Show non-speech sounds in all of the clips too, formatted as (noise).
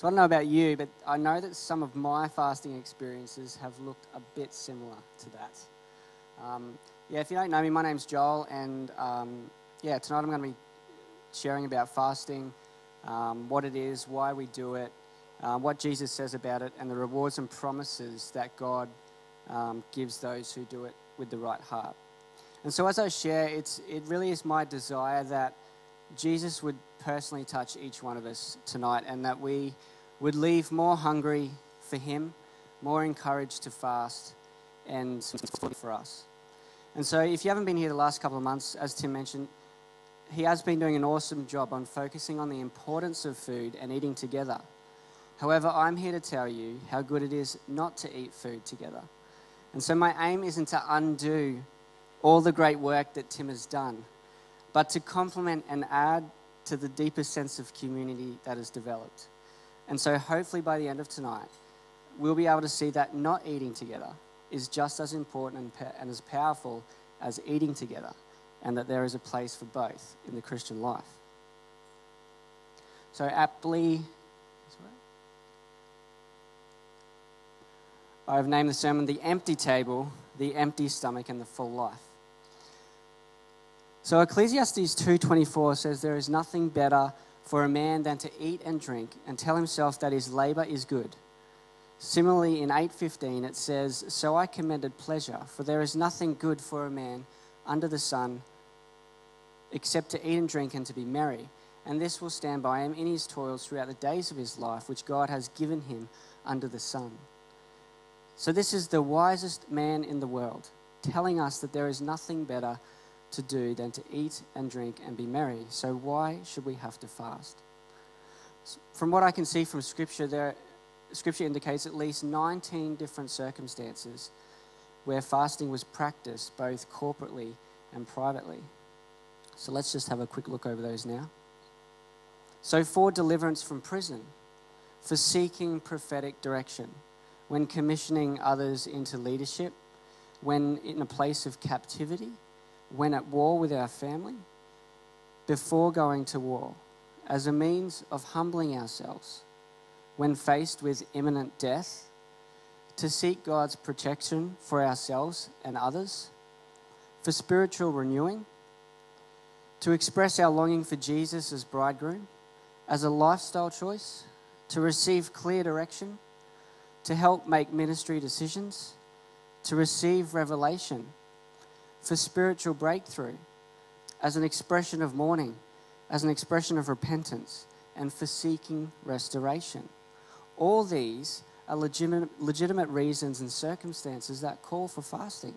So I don't know about you, but I know that some of my fasting experiences have looked a bit similar to that. Um, yeah, if you don't know me, my name's Joel, and um, yeah, tonight I'm going to be sharing about fasting, um, what it is, why we do it, uh, what Jesus says about it, and the rewards and promises that God um, gives those who do it with the right heart. And so, as I share, it's, it really is my desire that Jesus would personally touch each one of us tonight and that we would leave more hungry for Him, more encouraged to fast, and for us. And so, if you haven't been here the last couple of months, as Tim mentioned, he has been doing an awesome job on focusing on the importance of food and eating together. However, I'm here to tell you how good it is not to eat food together. And so, my aim isn't to undo all the great work that Tim has done, but to complement and add to the deepest sense of community that has developed. And so, hopefully, by the end of tonight, we'll be able to see that not eating together is just as important and, and as powerful as eating together, and that there is a place for both in the Christian life. So, aptly, I've named the sermon The Empty Table, the Empty Stomach, and the Full Life. So Ecclesiastes 2:24 says there is nothing better for a man than to eat and drink and tell himself that his labor is good. Similarly in 8:15 it says, "So I commended pleasure, for there is nothing good for a man under the sun except to eat and drink and to be merry, and this will stand by him in his toils throughout the days of his life which God has given him under the sun." So this is the wisest man in the world telling us that there is nothing better to do than to eat and drink and be merry. So why should we have to fast? From what I can see from Scripture, there, Scripture indicates at least 19 different circumstances where fasting was practiced both corporately and privately. So let's just have a quick look over those now. So, for deliverance from prison, for seeking prophetic direction, when commissioning others into leadership, when in a place of captivity, when at war with our family, before going to war, as a means of humbling ourselves, when faced with imminent death, to seek God's protection for ourselves and others, for spiritual renewing, to express our longing for Jesus as bridegroom, as a lifestyle choice, to receive clear direction, to help make ministry decisions, to receive revelation for spiritual breakthrough, as an expression of mourning, as an expression of repentance, and for seeking restoration. All these are legitimate, legitimate reasons and circumstances that call for fasting.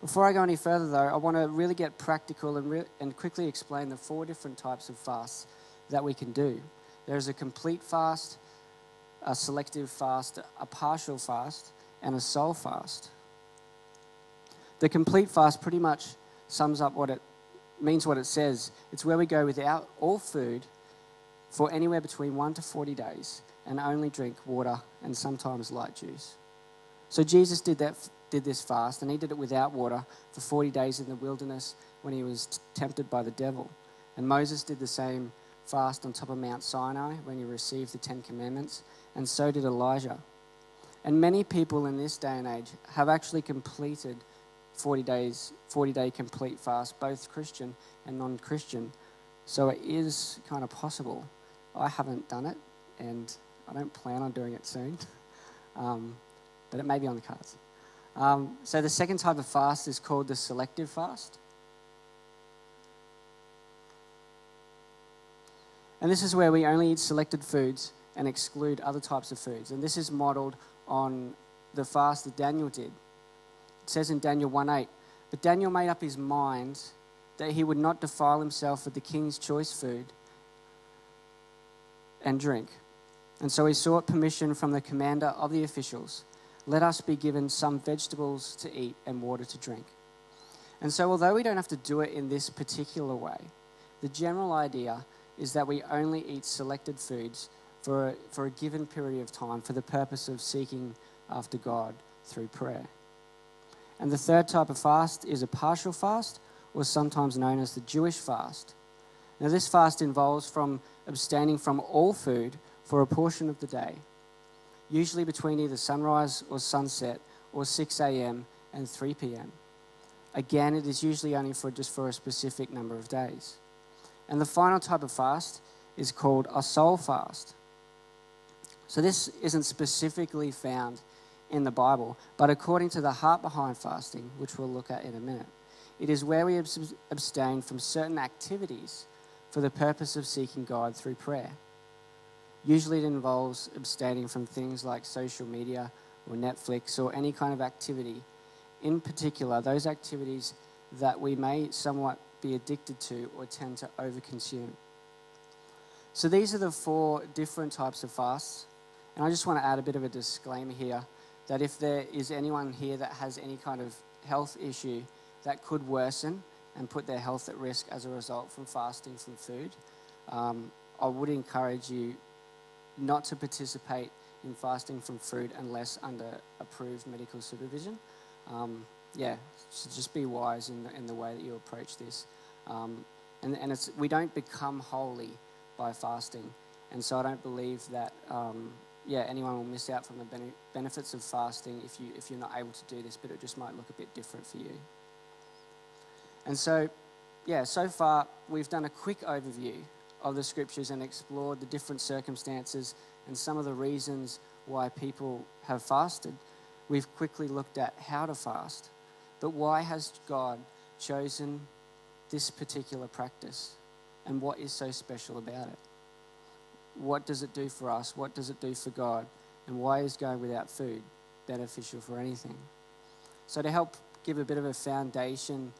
Before I go any further, though, I want to really get practical and, re- and quickly explain the four different types of fasts that we can do. There's a complete fast, a selective fast, a partial fast, and a soul fast. The complete fast pretty much sums up what it means what it says. It's where we go without all food for anywhere between 1 to 40 days and only drink water and sometimes light juice. So Jesus did that did this fast and he did it without water for 40 days in the wilderness when he was tempted by the devil. And Moses did the same fast on top of Mount Sinai when he received the 10 commandments and so did Elijah. And many people in this day and age have actually completed 40 days, 40 day complete fast, both Christian and non Christian. So it is kind of possible. I haven't done it, and I don't plan on doing it soon, (laughs) um, but it may be on the cards. Um, so the second type of fast is called the selective fast. And this is where we only eat selected foods and exclude other types of foods. And this is modeled on the fast that Daniel did. It says in Daniel 1:8, but Daniel made up his mind that he would not defile himself with the king's choice food and drink. And so he sought permission from the commander of the officials. Let us be given some vegetables to eat and water to drink. And so, although we don't have to do it in this particular way, the general idea is that we only eat selected foods for a, for a given period of time for the purpose of seeking after God through prayer. And the third type of fast is a partial fast, or sometimes known as the Jewish fast. Now, this fast involves from abstaining from all food for a portion of the day, usually between either sunrise or sunset or 6 a.m. and 3 p.m. Again, it is usually only for just for a specific number of days. And the final type of fast is called a soul fast. So this isn't specifically found in the Bible, but according to the heart behind fasting, which we'll look at in a minute, it is where we abstain from certain activities for the purpose of seeking God through prayer. Usually, it involves abstaining from things like social media or Netflix or any kind of activity. In particular, those activities that we may somewhat be addicted to or tend to overconsume. So, these are the four different types of fasts. And I just want to add a bit of a disclaimer here that if there is anyone here that has any kind of health issue that could worsen and put their health at risk as a result from fasting from food, um, I would encourage you not to participate in fasting from food unless under approved medical supervision. Um, yeah, so just be wise in the, in the way that you approach this. Um, and and it's, we don't become holy by fasting. And so I don't believe that, um, yeah, anyone will miss out from the benefits of fasting if, you, if you're not able to do this, but it just might look a bit different for you. And so, yeah, so far we've done a quick overview of the scriptures and explored the different circumstances and some of the reasons why people have fasted. We've quickly looked at how to fast. But why has God chosen this particular practice? And what is so special about it? What does it do for us? What does it do for God? And why is going without food beneficial for anything? So, to help give a bit of a foundation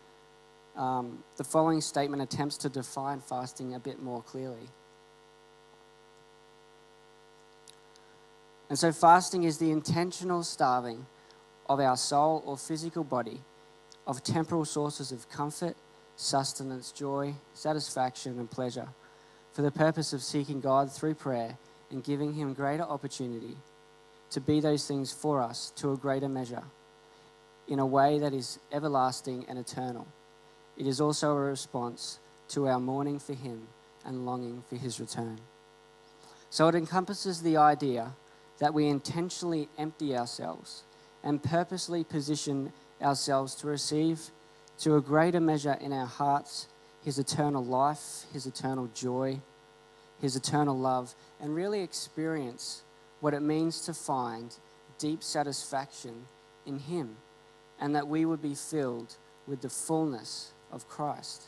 um, the following statement attempts to define fasting a bit more clearly. And so, fasting is the intentional starving of our soul or physical body of temporal sources of comfort, sustenance, joy, satisfaction, and pleasure for the purpose of seeking God through prayer and giving Him greater opportunity to be those things for us to a greater measure in a way that is everlasting and eternal. It is also a response to our mourning for Him and longing for His return. So it encompasses the idea that we intentionally empty ourselves and purposely position ourselves to receive to a greater measure in our hearts His eternal life, His eternal joy, His eternal love, and really experience what it means to find deep satisfaction in Him, and that we would be filled with the fullness of Christ.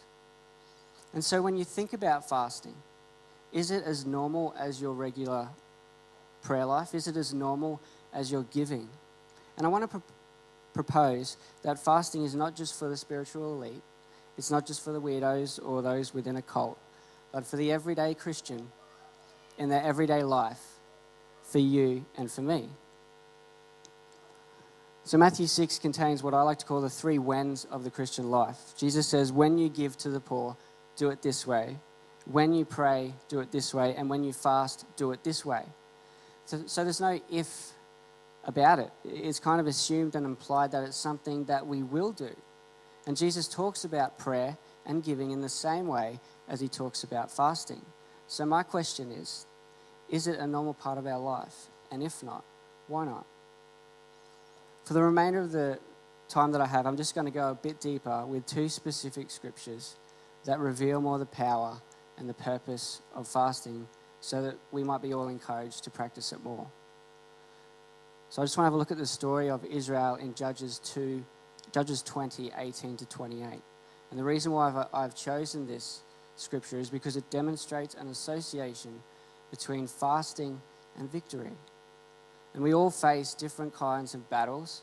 And so when you think about fasting, is it as normal as your regular prayer life? Is it as normal as your giving? And I want to pro- propose that fasting is not just for the spiritual elite, it's not just for the weirdos or those within a cult, but for the everyday Christian in their everyday life, for you and for me. So, Matthew 6 contains what I like to call the three whens of the Christian life. Jesus says, When you give to the poor, do it this way. When you pray, do it this way. And when you fast, do it this way. So, so there's no if about it. It's kind of assumed and implied that it's something that we will do. And Jesus talks about prayer and giving in the same way as he talks about fasting. So, my question is is it a normal part of our life? And if not, why not? For the remainder of the time that I have, I'm just going to go a bit deeper with two specific scriptures that reveal more the power and the purpose of fasting so that we might be all encouraged to practice it more. So I just want to have a look at the story of Israel in Judges 2, Judges 20, 18 to 28. And the reason why I've, I've chosen this scripture is because it demonstrates an association between fasting and victory. And we all face different kinds of battles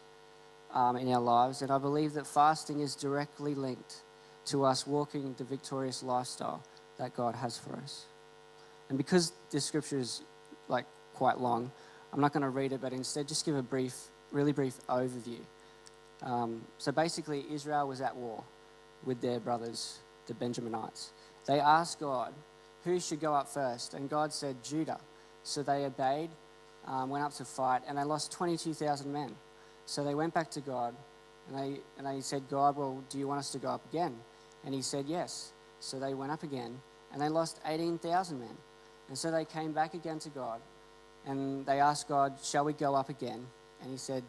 um, in our lives. And I believe that fasting is directly linked to us walking the victorious lifestyle that God has for us. And because this scripture is like quite long, I'm not going to read it, but instead just give a brief, really brief overview. Um, so basically, Israel was at war with their brothers, the Benjaminites. They asked God, who should go up first? And God said, Judah. So they obeyed um, went up to fight, and they lost 22,000 men. So they went back to God, and they, and they said, God, well, do you want us to go up again? And he said, yes. So they went up again, and they lost 18,000 men. And so they came back again to God and they asked God, Shall we go up again? And he said,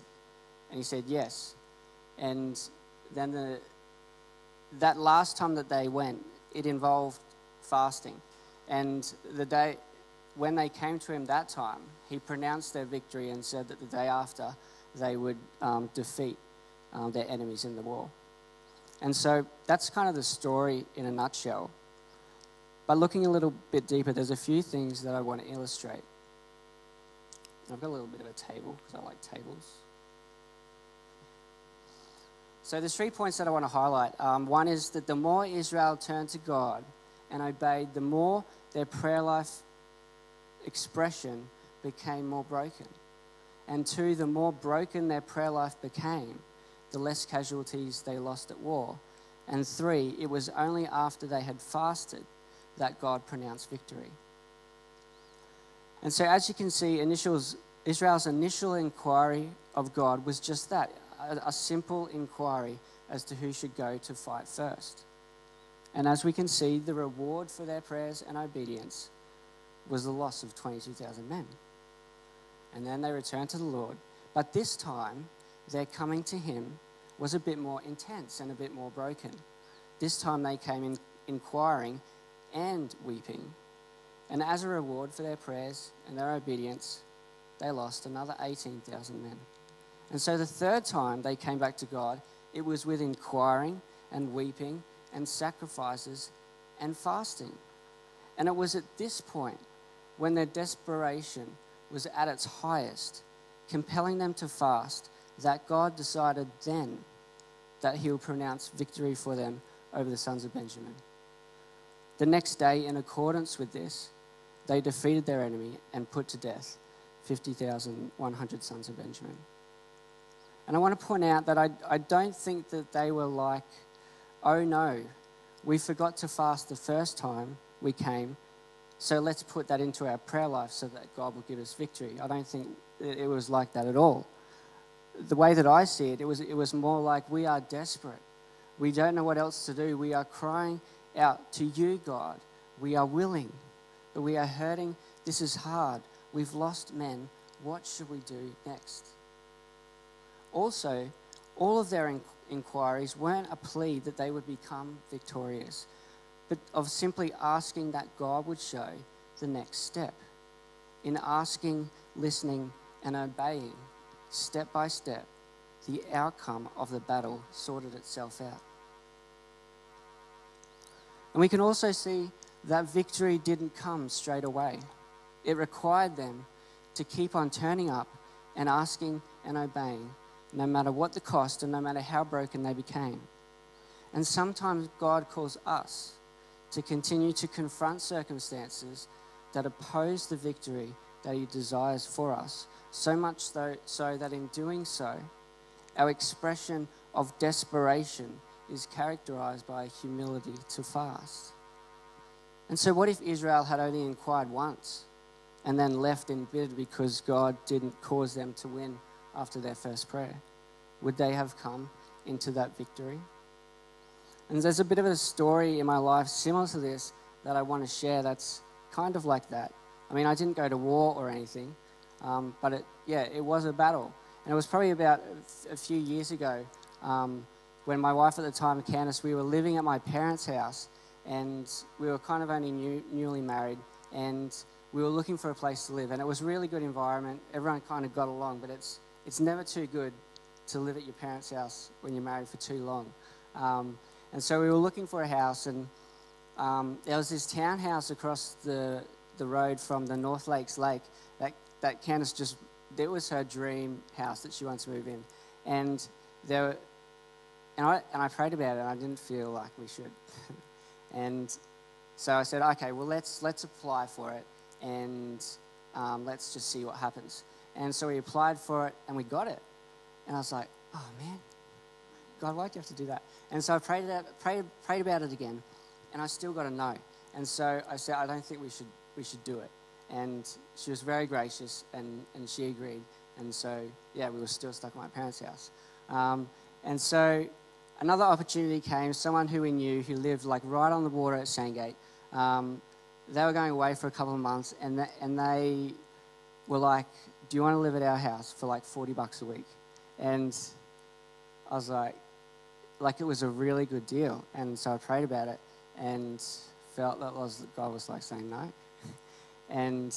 and he said, Yes. And then the, that last time that they went, it involved fasting. And the day when they came to him that time, he pronounced their victory and said that the day after they would um, defeat um, their enemies in the war. And so that's kind of the story in a nutshell. But looking a little bit deeper, there's a few things that I want to illustrate. I've got a little bit of a table because I like tables. So there's three points that I want to highlight. Um, one is that the more Israel turned to God and obeyed, the more their prayer life expression became more broken. And two, the more broken their prayer life became, the less casualties they lost at war. And three, it was only after they had fasted that God pronounced victory. And so, as you can see, Israel's initial inquiry of God was just that a, simple inquiry as to who should go to fight first. And as we can see, the reward for their prayers and obedience was the loss of 22,000 men. And then they returned to the Lord. But this time, their coming to Him was a bit more intense and a bit more broken. This time they came in inquiring and weeping. And as a reward for their prayers and their obedience, they lost another 18,000 men. And so the third time they came back to God, it was with inquiring and weeping and sacrifices and fasting. And it was at this point when their desperation was at its highest, compelling them to fast, that God decided then that he would pronounce victory for them over the sons of Benjamin. The next day, in accordance with this, they defeated their enemy and put to death 50,100 sons of Benjamin. And I want to point out that I, I don't think that they were like, oh no, we forgot to fast the first time we came, so let's put that into our prayer life so that God will give us victory. I don't think it was like that at all. The way that I see it, it was, it was more like we are desperate. We don't know what else to do. We are crying out to you, God. We are willing, but we are hurting. This is hard. We've lost men. What should we do next? Also, all of their inquiries weren't a plea that they would become victorious, but of simply asking that God would show the next step. In asking, listening, and obeying, step by step, the outcome of the battle sorted itself out. And we can also see that victory didn't come straight away. It required them to keep on turning up and asking and obeying no matter what the cost and no matter how broken they became. And sometimes God calls us to continue to confront circumstances that oppose the victory that He desires for us, so much so, so that in doing so, our expression of desperation is characterized by humility to fast. And so, what if Israel had only inquired once and then left in embittered because God didn't cause them to win after their first prayer? Would they have come into that victory? And there's a bit of a story in my life similar to this that I want to share that's kind of like that. I mean, I didn't go to war or anything, um, but it, yeah, it was a battle. And it was probably about a few years ago um, when my wife at the time, Candice, we were living at my parents' house and we were kind of only new, newly married and we were looking for a place to live. And it was a really good environment. Everyone kind of got along, but it's, it's never too good to live at your parents' house when you're married for too long. Um, and so we were looking for a house, and um, there was this townhouse across the, the road from the North Lakes Lake that, that Candice just, that was her dream house that she wants to move in. And there and I, and I prayed about it, and I didn't feel like we should. (laughs) and so I said, okay, well, let's, let's apply for it, and um, let's just see what happens. And so we applied for it, and we got it. And I was like, oh man, God, why'd you have to do that? And so I prayed, about, prayed, prayed about it again, and I still got a no. And so I said, I don't think we should, we should do it. And she was very gracious, and, and she agreed. And so, yeah, we were still stuck at my parents' house. Um, and so another opportunity came, someone who we knew who lived like right on the water at Sandgate. Um, they were going away for a couple of months, and they, and they were like, "Do you want to live at our house for like forty bucks a week?" And I was like, like it was a really good deal, and so I prayed about it and felt that was God was like saying no, (laughs) and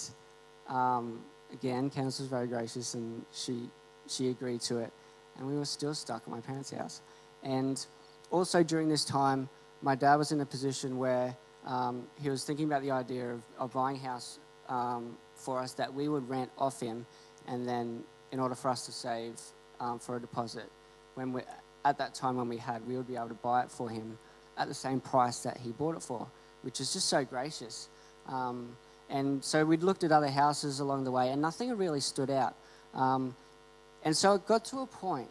um, again, Candace was very gracious, and she she agreed to it, and we were still stuck at my parents' house, and also during this time, my dad was in a position where um, he was thinking about the idea of, of buying a house um, for us that we would rent off him, and then in order for us to save um, for a deposit, when we at that time when we had, we would be able to buy it for him at the same price that he bought it for, which is just so gracious. Um, and so we'd looked at other houses along the way, and nothing really stood out. Um, and so it got to a point.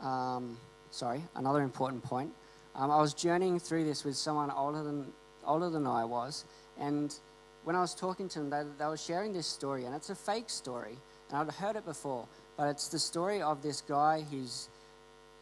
Um, sorry, another important point. Um, I was journeying through this with someone older than older than I was, and when I was talking to them, they, they were sharing this story, and it's a fake story, and I'd heard it before, but it's the story of this guy who's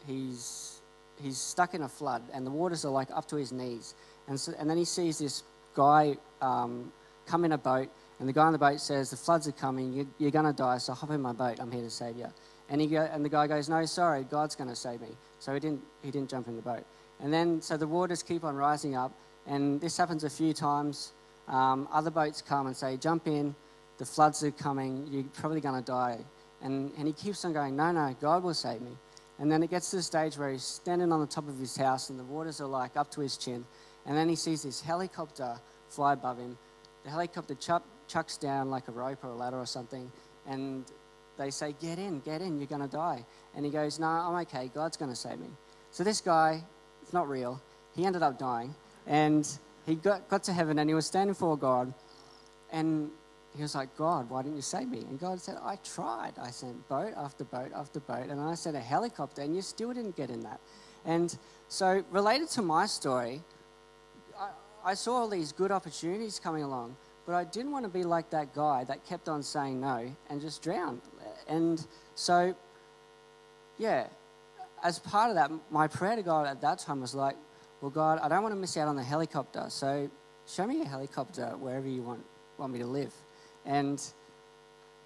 he's he's stuck in a flood, and the waters are like up to his knees, and so, and then he sees this guy um, come in a boat, and the guy on the boat says, "The floods are coming. You, you're going to die, so hop in my boat. I'm here to save you." And he go, and the guy goes, "No, sorry, God's going to save me." So he didn't he didn't jump in the boat. And then so the waters keep on rising up, and this happens a few times. Um, other boats come and say, Jump in, the floods are coming, you're probably going to die. And, and he keeps on going, No, no, God will save me. And then it gets to the stage where he's standing on the top of his house and the waters are like up to his chin. And then he sees this helicopter fly above him. The helicopter chuck, chucks down like a rope or a ladder or something. And they say, Get in, get in, you're going to die. And he goes, No, I'm okay, God's going to save me. So this guy, it's not real, he ended up dying. And he got, got to heaven and he was standing before God. And he was like, God, why didn't you save me? And God said, I tried. I sent boat after boat after boat. And I sent a helicopter, and you still didn't get in that. And so, related to my story, I, I saw all these good opportunities coming along, but I didn't want to be like that guy that kept on saying no and just drowned. And so, yeah, as part of that, my prayer to God at that time was like, well, God, I don't want to miss out on the helicopter. So show me a helicopter wherever you want, want me to live. And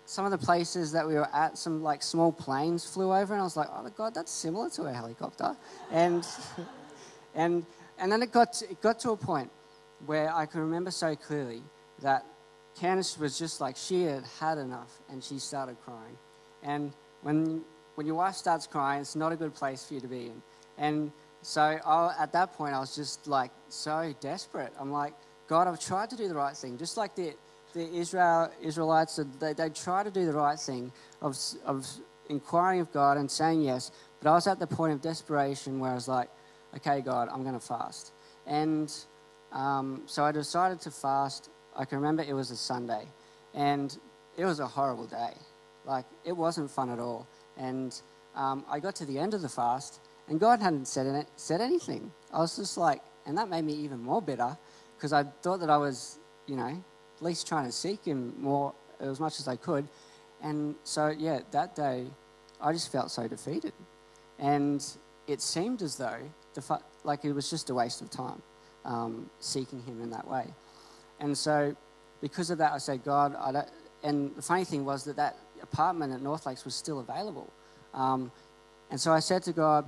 some of the places that we were at, some like small planes flew over, and I was like, oh, God, that's similar to a helicopter. And, (laughs) and, and then it got, to, it got to a point where I can remember so clearly that Candace was just like, she had had enough, and she started crying. And when, when your wife starts crying, it's not a good place for you to be in. And so I, at that point, I was just like so desperate. I'm like, God, I've tried to do the right thing. Just like the, the Israel, Israelites, they, they tried to do the right thing of, of inquiring of God and saying yes. But I was at the point of desperation where I was like, okay, God, I'm going to fast. And um, so I decided to fast. I can remember it was a Sunday. And it was a horrible day. Like, it wasn't fun at all. And um, I got to the end of the fast and God hadn't said, it, said anything. I was just like, and that made me even more bitter because I thought that I was, you know, at least trying to seek Him more as much as I could. And so, yeah, that day, I just felt so defeated. And it seemed as though, the like, it was just a waste of time um, seeking Him in that way. And so, because of that, I said, God, I don't. And the funny thing was that that apartment at North Lakes was still available. Um, and so I said to God,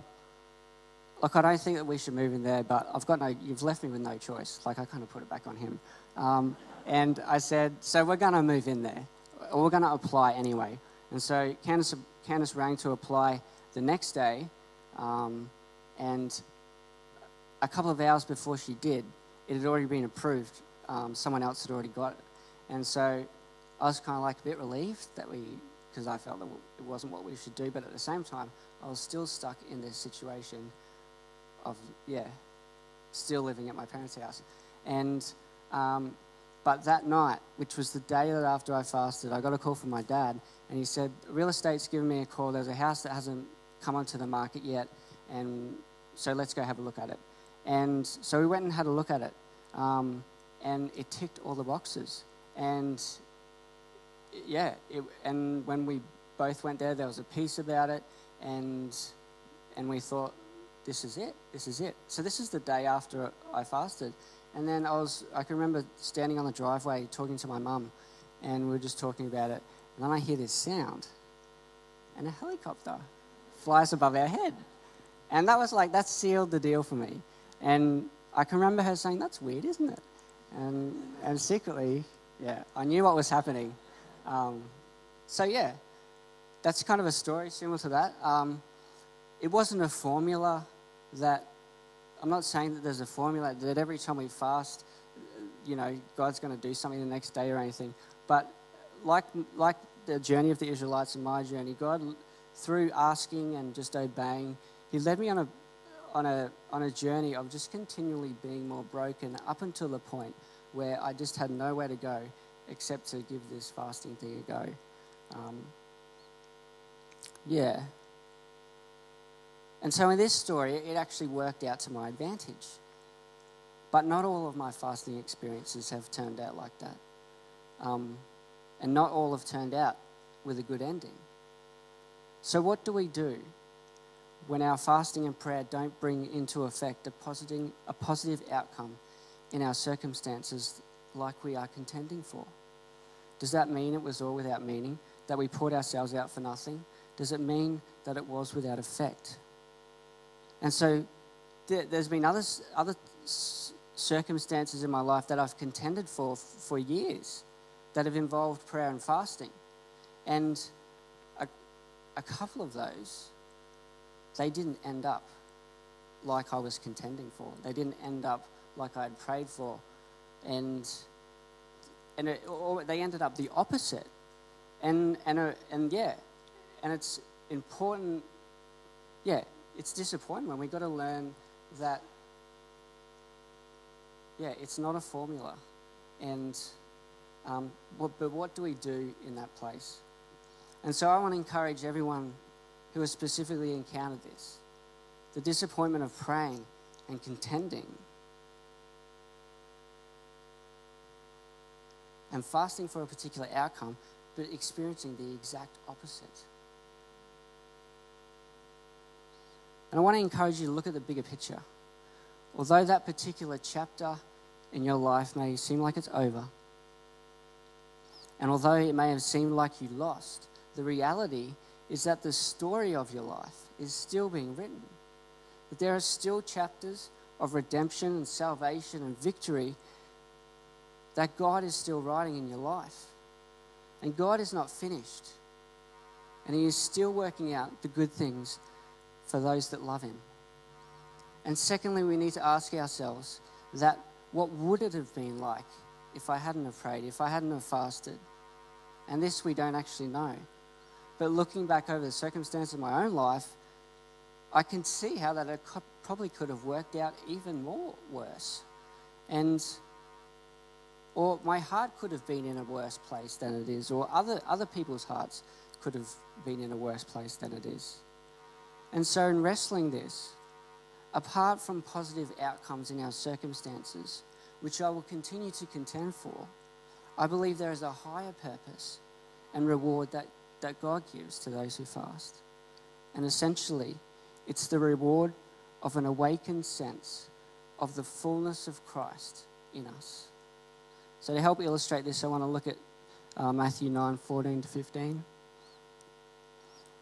Look, I don't think that we should move in there, but I've got no, you've left me with no choice. Like, I kind of put it back on him. Um, and I said, so we're going to move in there, or we're going to apply anyway. And so Candace, Candace rang to apply the next day, um, and a couple of hours before she did, it had already been approved. Um, someone else had already got it. And so I was kind of like a bit relieved that we, because I felt that it wasn't what we should do, but at the same time, I was still stuck in this situation of yeah, still living at my parents' house. And um, but that night, which was the day that after I fasted, I got a call from my dad, and he said, "Real estate's given me a call. There's a house that hasn't come onto the market yet, and so let's go have a look at it." And so we went and had a look at it, um, and it ticked all the boxes. And yeah, it, and when we both went there, there was a piece about it, and and we thought this is it. This is it. So this is the day after I fasted. And then I was, I can remember standing on the driveway talking to my mum, and we were just talking about it. And then I hear this sound, and a helicopter flies above our head. And that was like, that sealed the deal for me. And I can remember her saying, That's weird, isn't it? And, and secretly, yeah, I knew what was happening. Um, so, yeah, that's kind of a story similar to that. Um, it wasn't a formula that, I'm not saying that there's a formula that every time we fast, you know, God's going to do something the next day or anything. But like, like the journey of the Israelites and my journey, God, through asking and just obeying, He led me on a, on a, on a journey of just continually being more broken up until the point where I just had nowhere to go except to give this fasting thing a go. Um, yeah. And so in this story, it actually worked out to my advantage. But not all of my fasting experiences have turned out like that. Um, and not all have turned out with a good ending. So, what do we do when our fasting and prayer don't bring into effect a positive, a positive outcome in our circumstances like we are contending for? Does that mean it was all without meaning? That we poured ourselves out for nothing? Does it mean that it was without effect? And so there's been other, other circumstances in my life that I've contended for for years that have involved prayer and fasting. And a, a couple of those, they didn't end up like I was contending for. They didn't end up like I had prayed for. And, and it, they ended up the opposite. And, and, uh, and yeah, and it's important, yeah, it's disappointing when we've got to learn that, yeah, it's not a formula. And, um, what, but what do we do in that place? And so I want to encourage everyone who has specifically encountered this the disappointment of praying and contending and fasting for a particular outcome, but experiencing the exact opposite. And I want to encourage you to look at the bigger picture. Although that particular chapter in your life may seem like it's over, and although it may have seemed like you lost, the reality is that the story of your life is still being written. That there are still chapters of redemption and salvation and victory that God is still writing in your life. And God is not finished. And He is still working out the good things for those that love Him. And secondly, we need to ask ourselves that what would it have been like if I hadn't have prayed, if I hadn't have fasted? And this we don't actually know. But looking back over the circumstances of my own life, I can see how that probably could have worked out even more worse. And or my heart could have been in a worse place than it is, or other, other people's hearts could have been in a worse place than it is. And so, in wrestling this, apart from positive outcomes in our circumstances, which I will continue to contend for, I believe there is a higher purpose and reward that, that God gives to those who fast. And essentially, it's the reward of an awakened sense of the fullness of Christ in us. So, to help illustrate this, I want to look at uh, Matthew 9 14 to 15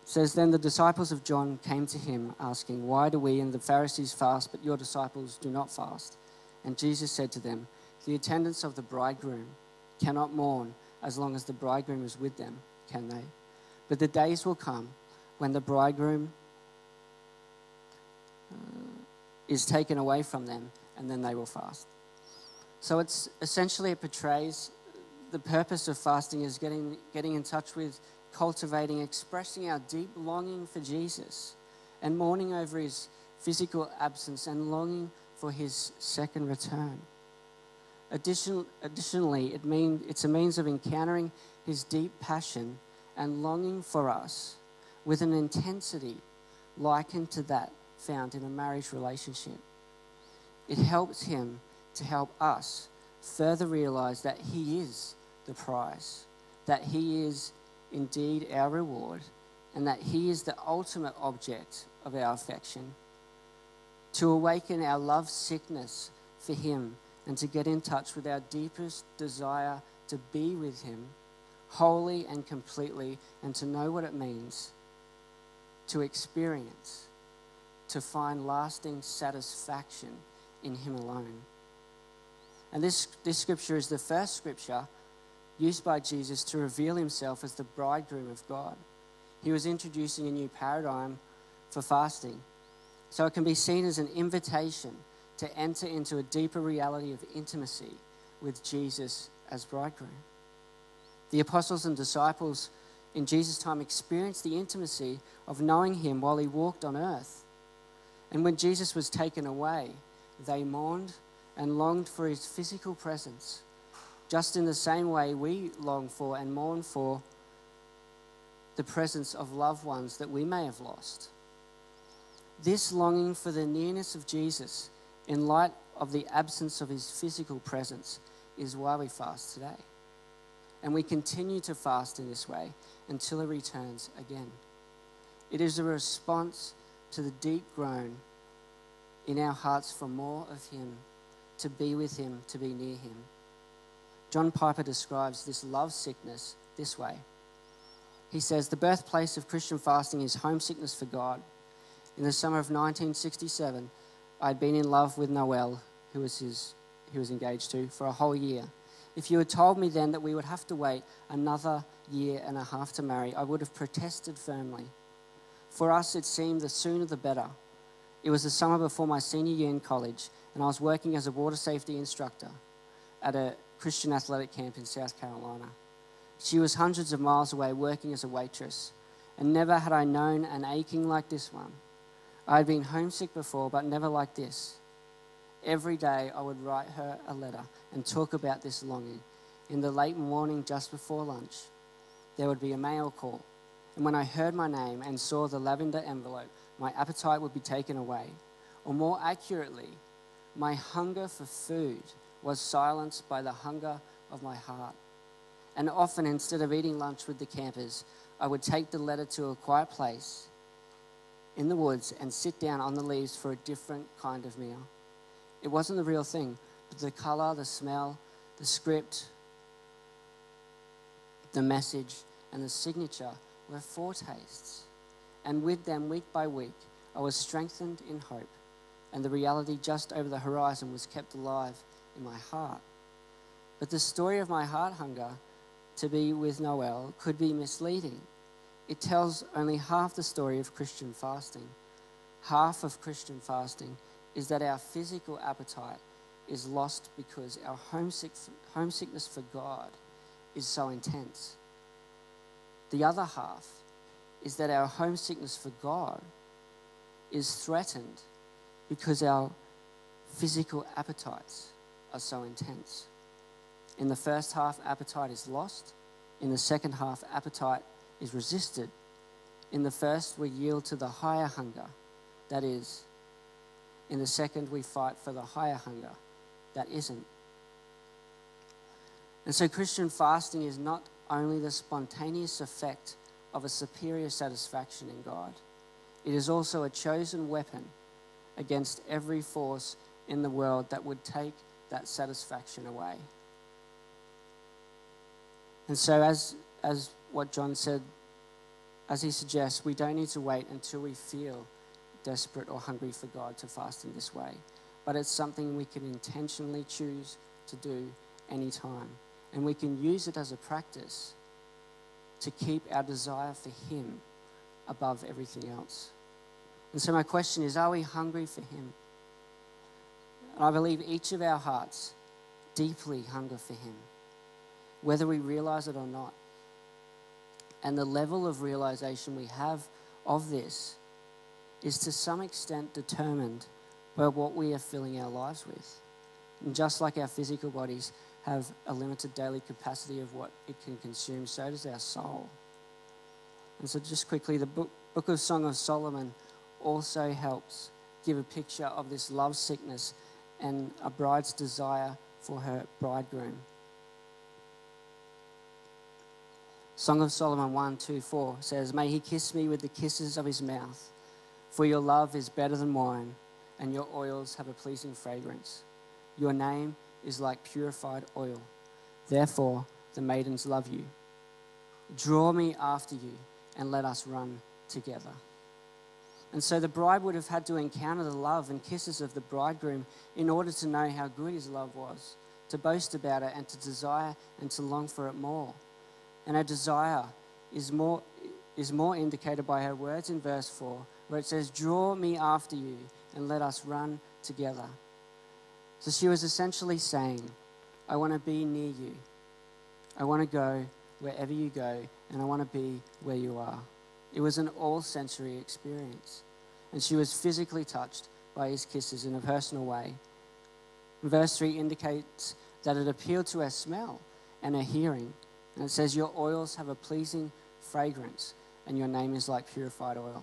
says then the disciples of John came to him asking why do we and the Pharisees fast but your disciples do not fast and Jesus said to them the attendants of the bridegroom cannot mourn as long as the bridegroom is with them can they? But the days will come when the bridegroom uh, is taken away from them and then they will fast so it's essentially it portrays the purpose of fasting is getting getting in touch with cultivating, expressing our deep longing for Jesus and mourning over his physical absence and longing for his second return. Addition, additionally, it mean, it's a means of encountering his deep passion and longing for us with an intensity likened to that found in a marriage relationship. It helps him to help us further realize that he is the prize, that he is indeed our reward, and that He is the ultimate object of our affection. To awaken our love sickness for Him and to get in touch with our deepest desire to be with Him wholly and completely and to know what it means to experience, to find lasting satisfaction in Him alone. And this, this scripture is the first scripture used by Jesus to reveal Himself as the bridegroom of God. He was introducing a new paradigm for fasting. So it can be seen as an invitation to enter into a deeper reality of intimacy with Jesus as bridegroom. The apostles and disciples in Jesus' time experienced the intimacy of knowing him while he walked on earth. And when Jesus was taken away, they mourned and longed for his physical presence, just in the same way we long for and mourn for the presence of loved ones that we may have lost. This longing for the nearness of Jesus in light of the absence of his physical presence is why we fast today. And we continue to fast in this way until he returns again. It is a response to the deep groan in our hearts for more of him, to be with him, to be near him. John Piper describes this love sickness this way. He says, The birthplace of Christian fasting is homesickness for God. In the summer of 1967, I'd been in love with Noel, who was his, he was engaged to, for a whole year. If you had told me then that we would have to wait another year and a half to marry, I would have protested firmly. For us, it seemed the sooner the better. It was the summer before my senior year in college, and I was working as a water safety instructor at a Christian athletic camp in South Carolina. She was hundreds of miles away working as a waitress, and never had I known an aching like this one. I had been homesick before, but never like this. Every day I would write her a letter and talk about this longing. In the late morning, just before lunch, there would be a mail call. And when I heard my name and saw the lavender envelope, my appetite would be taken away. Or more accurately, my hunger for food was silenced by the hunger of my heart. And often, instead of eating lunch with the campers, I would take the letter to a quiet place in the woods and sit down on the leaves for a different kind of meal. It wasn't the real thing, but the color, the smell, the script, the message, and the signature were foretastes. And with them, week by week, I was strengthened in hope, and the reality just over the horizon was kept alive in my heart. But the story of my heart hunger to be with Noel could be misleading it tells only half the story of Christian fasting. Half of Christian fasting is that our physical appetite is lost because our homesick, homesickness for God is so intense. The other half is that our homesickness for God is threatened because our physical appetites are so intense. In the first half, appetite is lost. In the second half, appetite is resisted. In the first, we yield to the higher hunger, that is. In the second, we fight for the higher hunger, that isn't. And so, Christian fasting is not only the spontaneous effect of a superior satisfaction in God, it is also a chosen weapon against every force in the world that would take that satisfaction away. And so, as, as what John said, as he suggests, we don't need to wait until we feel desperate or hungry for God to fast in this way. But it's something we can intentionally choose to do anytime. And we can use it as a practice to keep our desire for Him above everything else. And so, my question is are we hungry for Him? And I believe each of our hearts deeply hunger for Him, whether we realize it or not. And the level of realization we have of this is to some extent determined by what we are filling our lives with. And just like our physical bodies have a limited daily capacity of what it can consume, so does our soul. And so, just quickly, the book, book of Song of Solomon also helps give a picture of this love sickness and a bride's desire for her bridegroom. Song of Solomon 1 2 4 says, May he kiss me with the kisses of his mouth, for your love is better than wine, and your oils have a pleasing fragrance. Your name is like purified oil. Therefore, the maidens love you. Draw me after you, and let us run together. And so the bride would have had to encounter the love and kisses of the bridegroom in order to know how good his love was, to boast about it, and to desire and to long for it more. And her desire is more, is more indicated by her words in verse 4, where it says, Draw me after you, and let us run together. So she was essentially saying, I want to be near you. I want to go wherever you go, and I want to be where you are. It was an all sensory experience. And she was physically touched by his kisses in a personal way. Verse 3 indicates that it appealed to her smell and her hearing. And it says, Your oils have a pleasing fragrance, and your name is like purified oil.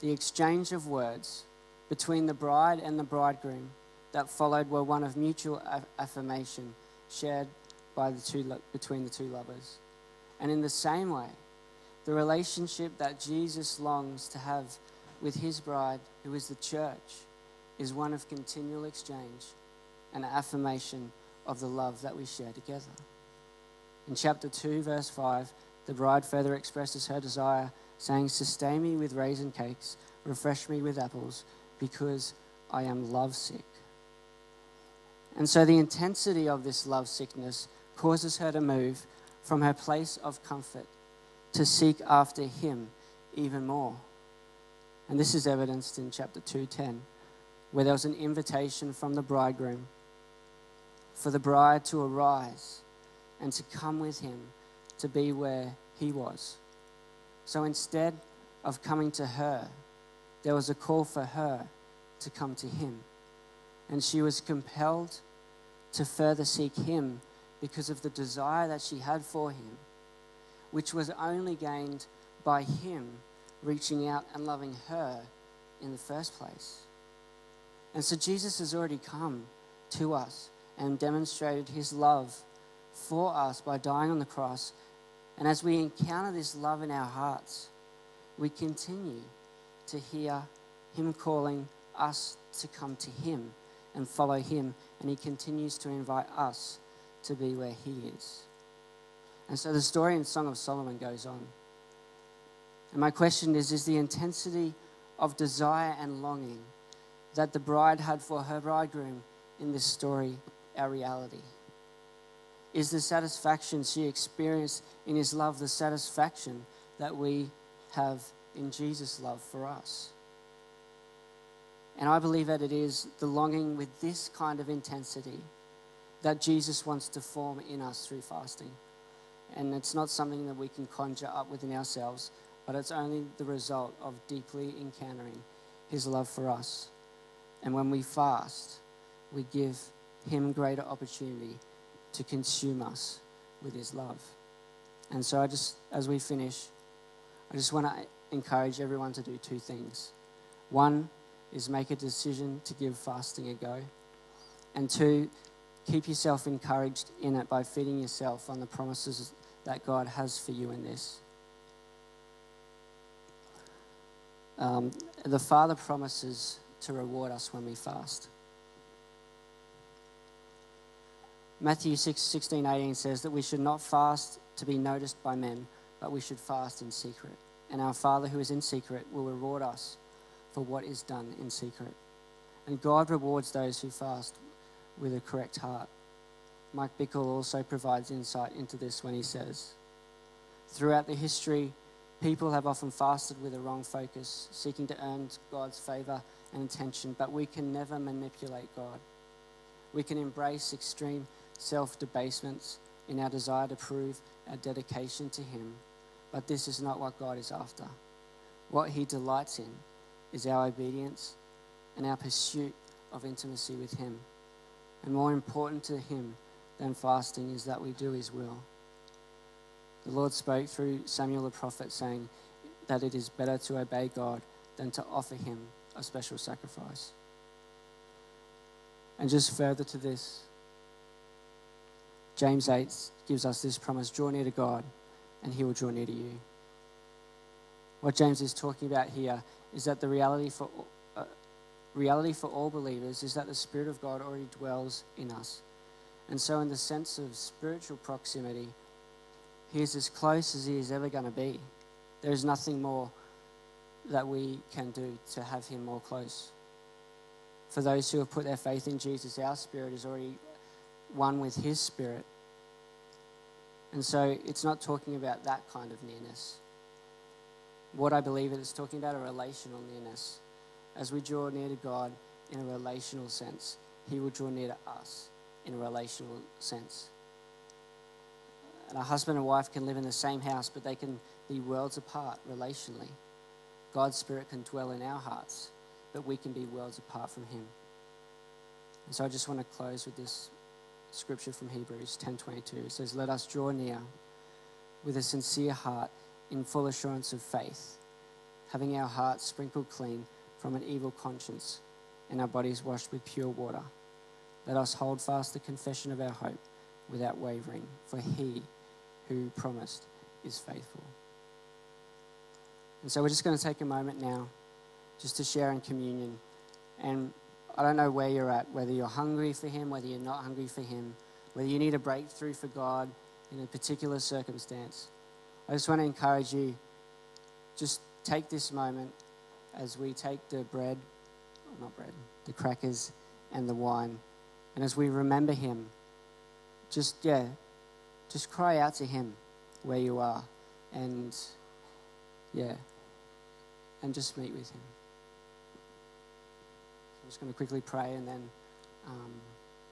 The exchange of words between the bride and the bridegroom that followed were one of mutual affirmation shared by the two, between the two lovers. And in the same way, the relationship that Jesus longs to have with his bride, who is the church, is one of continual exchange and affirmation of the love that we share together. In chapter 2, verse 5, the bride further expresses her desire, saying, Sustain me with raisin cakes, refresh me with apples, because I am lovesick. And so the intensity of this lovesickness causes her to move from her place of comfort to seek after him even more. And this is evidenced in chapter 2:10, where there was an invitation from the bridegroom for the bride to arise and to come with him to be where he was. So instead of coming to her, there was a call for her to come to him. And she was compelled to further seek him because of the desire that she had for him, which was only gained by him reaching out and loving her in the first place. And so Jesus has already come to us and demonstrated his love for us by dying on the cross. And as we encounter this love in our hearts, we continue to hear him calling us to come to him and follow him. And he continues to invite us to be where he is. And so the story in Song of Solomon goes on. And my question is Is the intensity of desire and longing that the bride had for her bridegroom in this story our reality? Is the satisfaction she experienced in his love the satisfaction that we have in Jesus' love for us? And I believe that it is the longing with this kind of intensity that Jesus wants to form in us through fasting. And it's not something that we can conjure up within ourselves, but it's only the result of deeply encountering His love for us. And when we fast, we give Him greater opportunity to consume us with His love. And so, I just, as we finish, I just want to encourage everyone to do two things. One is make a decision to give fasting a go. And two, keep yourself encouraged in it by feeding yourself on the promises that God has for you in this. Um, the Father promises to reward us when we fast. Matthew 6, 16, 18 says that we should not fast to be noticed by men, but we should fast in secret. And our Father who is in secret will reward us for what is done in secret. And God rewards those who fast with a correct heart. Mike Bickle also provides insight into this when he says, Throughout the history People have often fasted with a wrong focus, seeking to earn God's favor and attention, but we can never manipulate God. We can embrace extreme self debasements in our desire to prove our dedication to Him, but this is not what God is after. What He delights in is our obedience and our pursuit of intimacy with Him. And more important to Him than fasting is that we do His will. The Lord spoke through Samuel the prophet, saying that it is better to obey God than to offer him a special sacrifice. And just further to this, James 8 gives us this promise draw near to God, and he will draw near to you. What James is talking about here is that the reality for uh, reality for all believers is that the Spirit of God already dwells in us. And so, in the sense of spiritual proximity, He is as close as He is ever going to be. There is nothing more that we can do to have Him more close. For those who have put their faith in Jesus, our spirit is already one with His Spirit. And so, it's not talking about that kind of nearness. What I believe it is talking about a relational nearness. As we draw near to God in a relational sense, He will draw near to us in a relational sense. And a husband and wife can live in the same house, but they can be worlds apart relationally. God's Spirit can dwell in our hearts, but we can be worlds apart from Him. And so I just want to close with this scripture from Hebrews 10:22. It says, "Let us draw near with a sincere heart in full assurance of faith, having our hearts sprinkled clean from an evil conscience and our bodies washed with pure water. Let us hold fast the confession of our hope without wavering, for he who promised is faithful. And so we're just going to take a moment now just to share in communion. And I don't know where you're at, whether you're hungry for him, whether you're not hungry for him, whether you need a breakthrough for God in a particular circumstance. I just want to encourage you just take this moment as we take the bread, not bread, the crackers and the wine, and as we remember Him, just, yeah, just cry out to Him where you are and, yeah, and just meet with Him. I'm just going to quickly pray and then, um,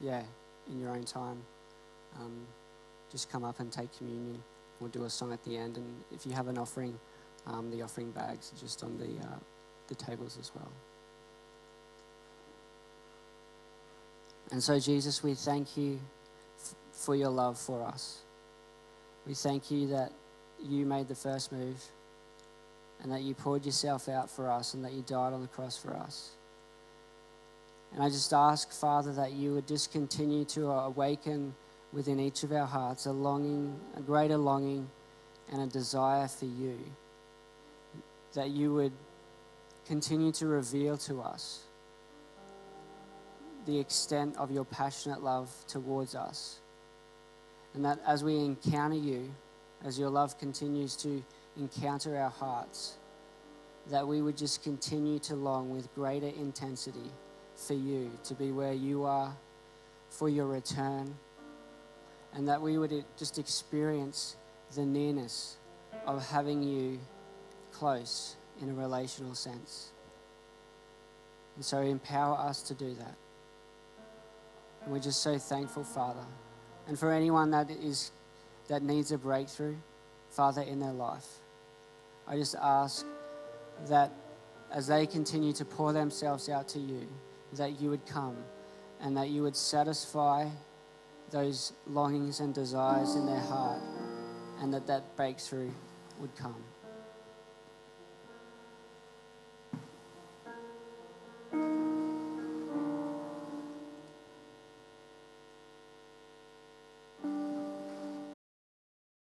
yeah, in your own time, um, just come up and take communion. We'll do a song at the end, and if you have an offering, um, the offering bags are just on the, uh, the tables as well. And so, Jesus, we thank you f- for your love for us. We thank you that you made the first move and that you poured yourself out for us and that you died on the cross for us. And I just ask, Father, that you would just continue to awaken within each of our hearts a longing, a greater longing, and a desire for you. That you would continue to reveal to us the extent of your passionate love towards us. And that as we encounter you, as your love continues to encounter our hearts, that we would just continue to long with greater intensity for you, to be where you are, for your return and that we would just experience the nearness of having you close in a relational sense. And so empower us to do that. And we're just so thankful, Father. And for anyone that is that needs a breakthrough, Father, in their life, I just ask that as they continue to pour themselves out to you, that you would come and that you would satisfy those longings and desires in their heart, and that that breakthrough would come.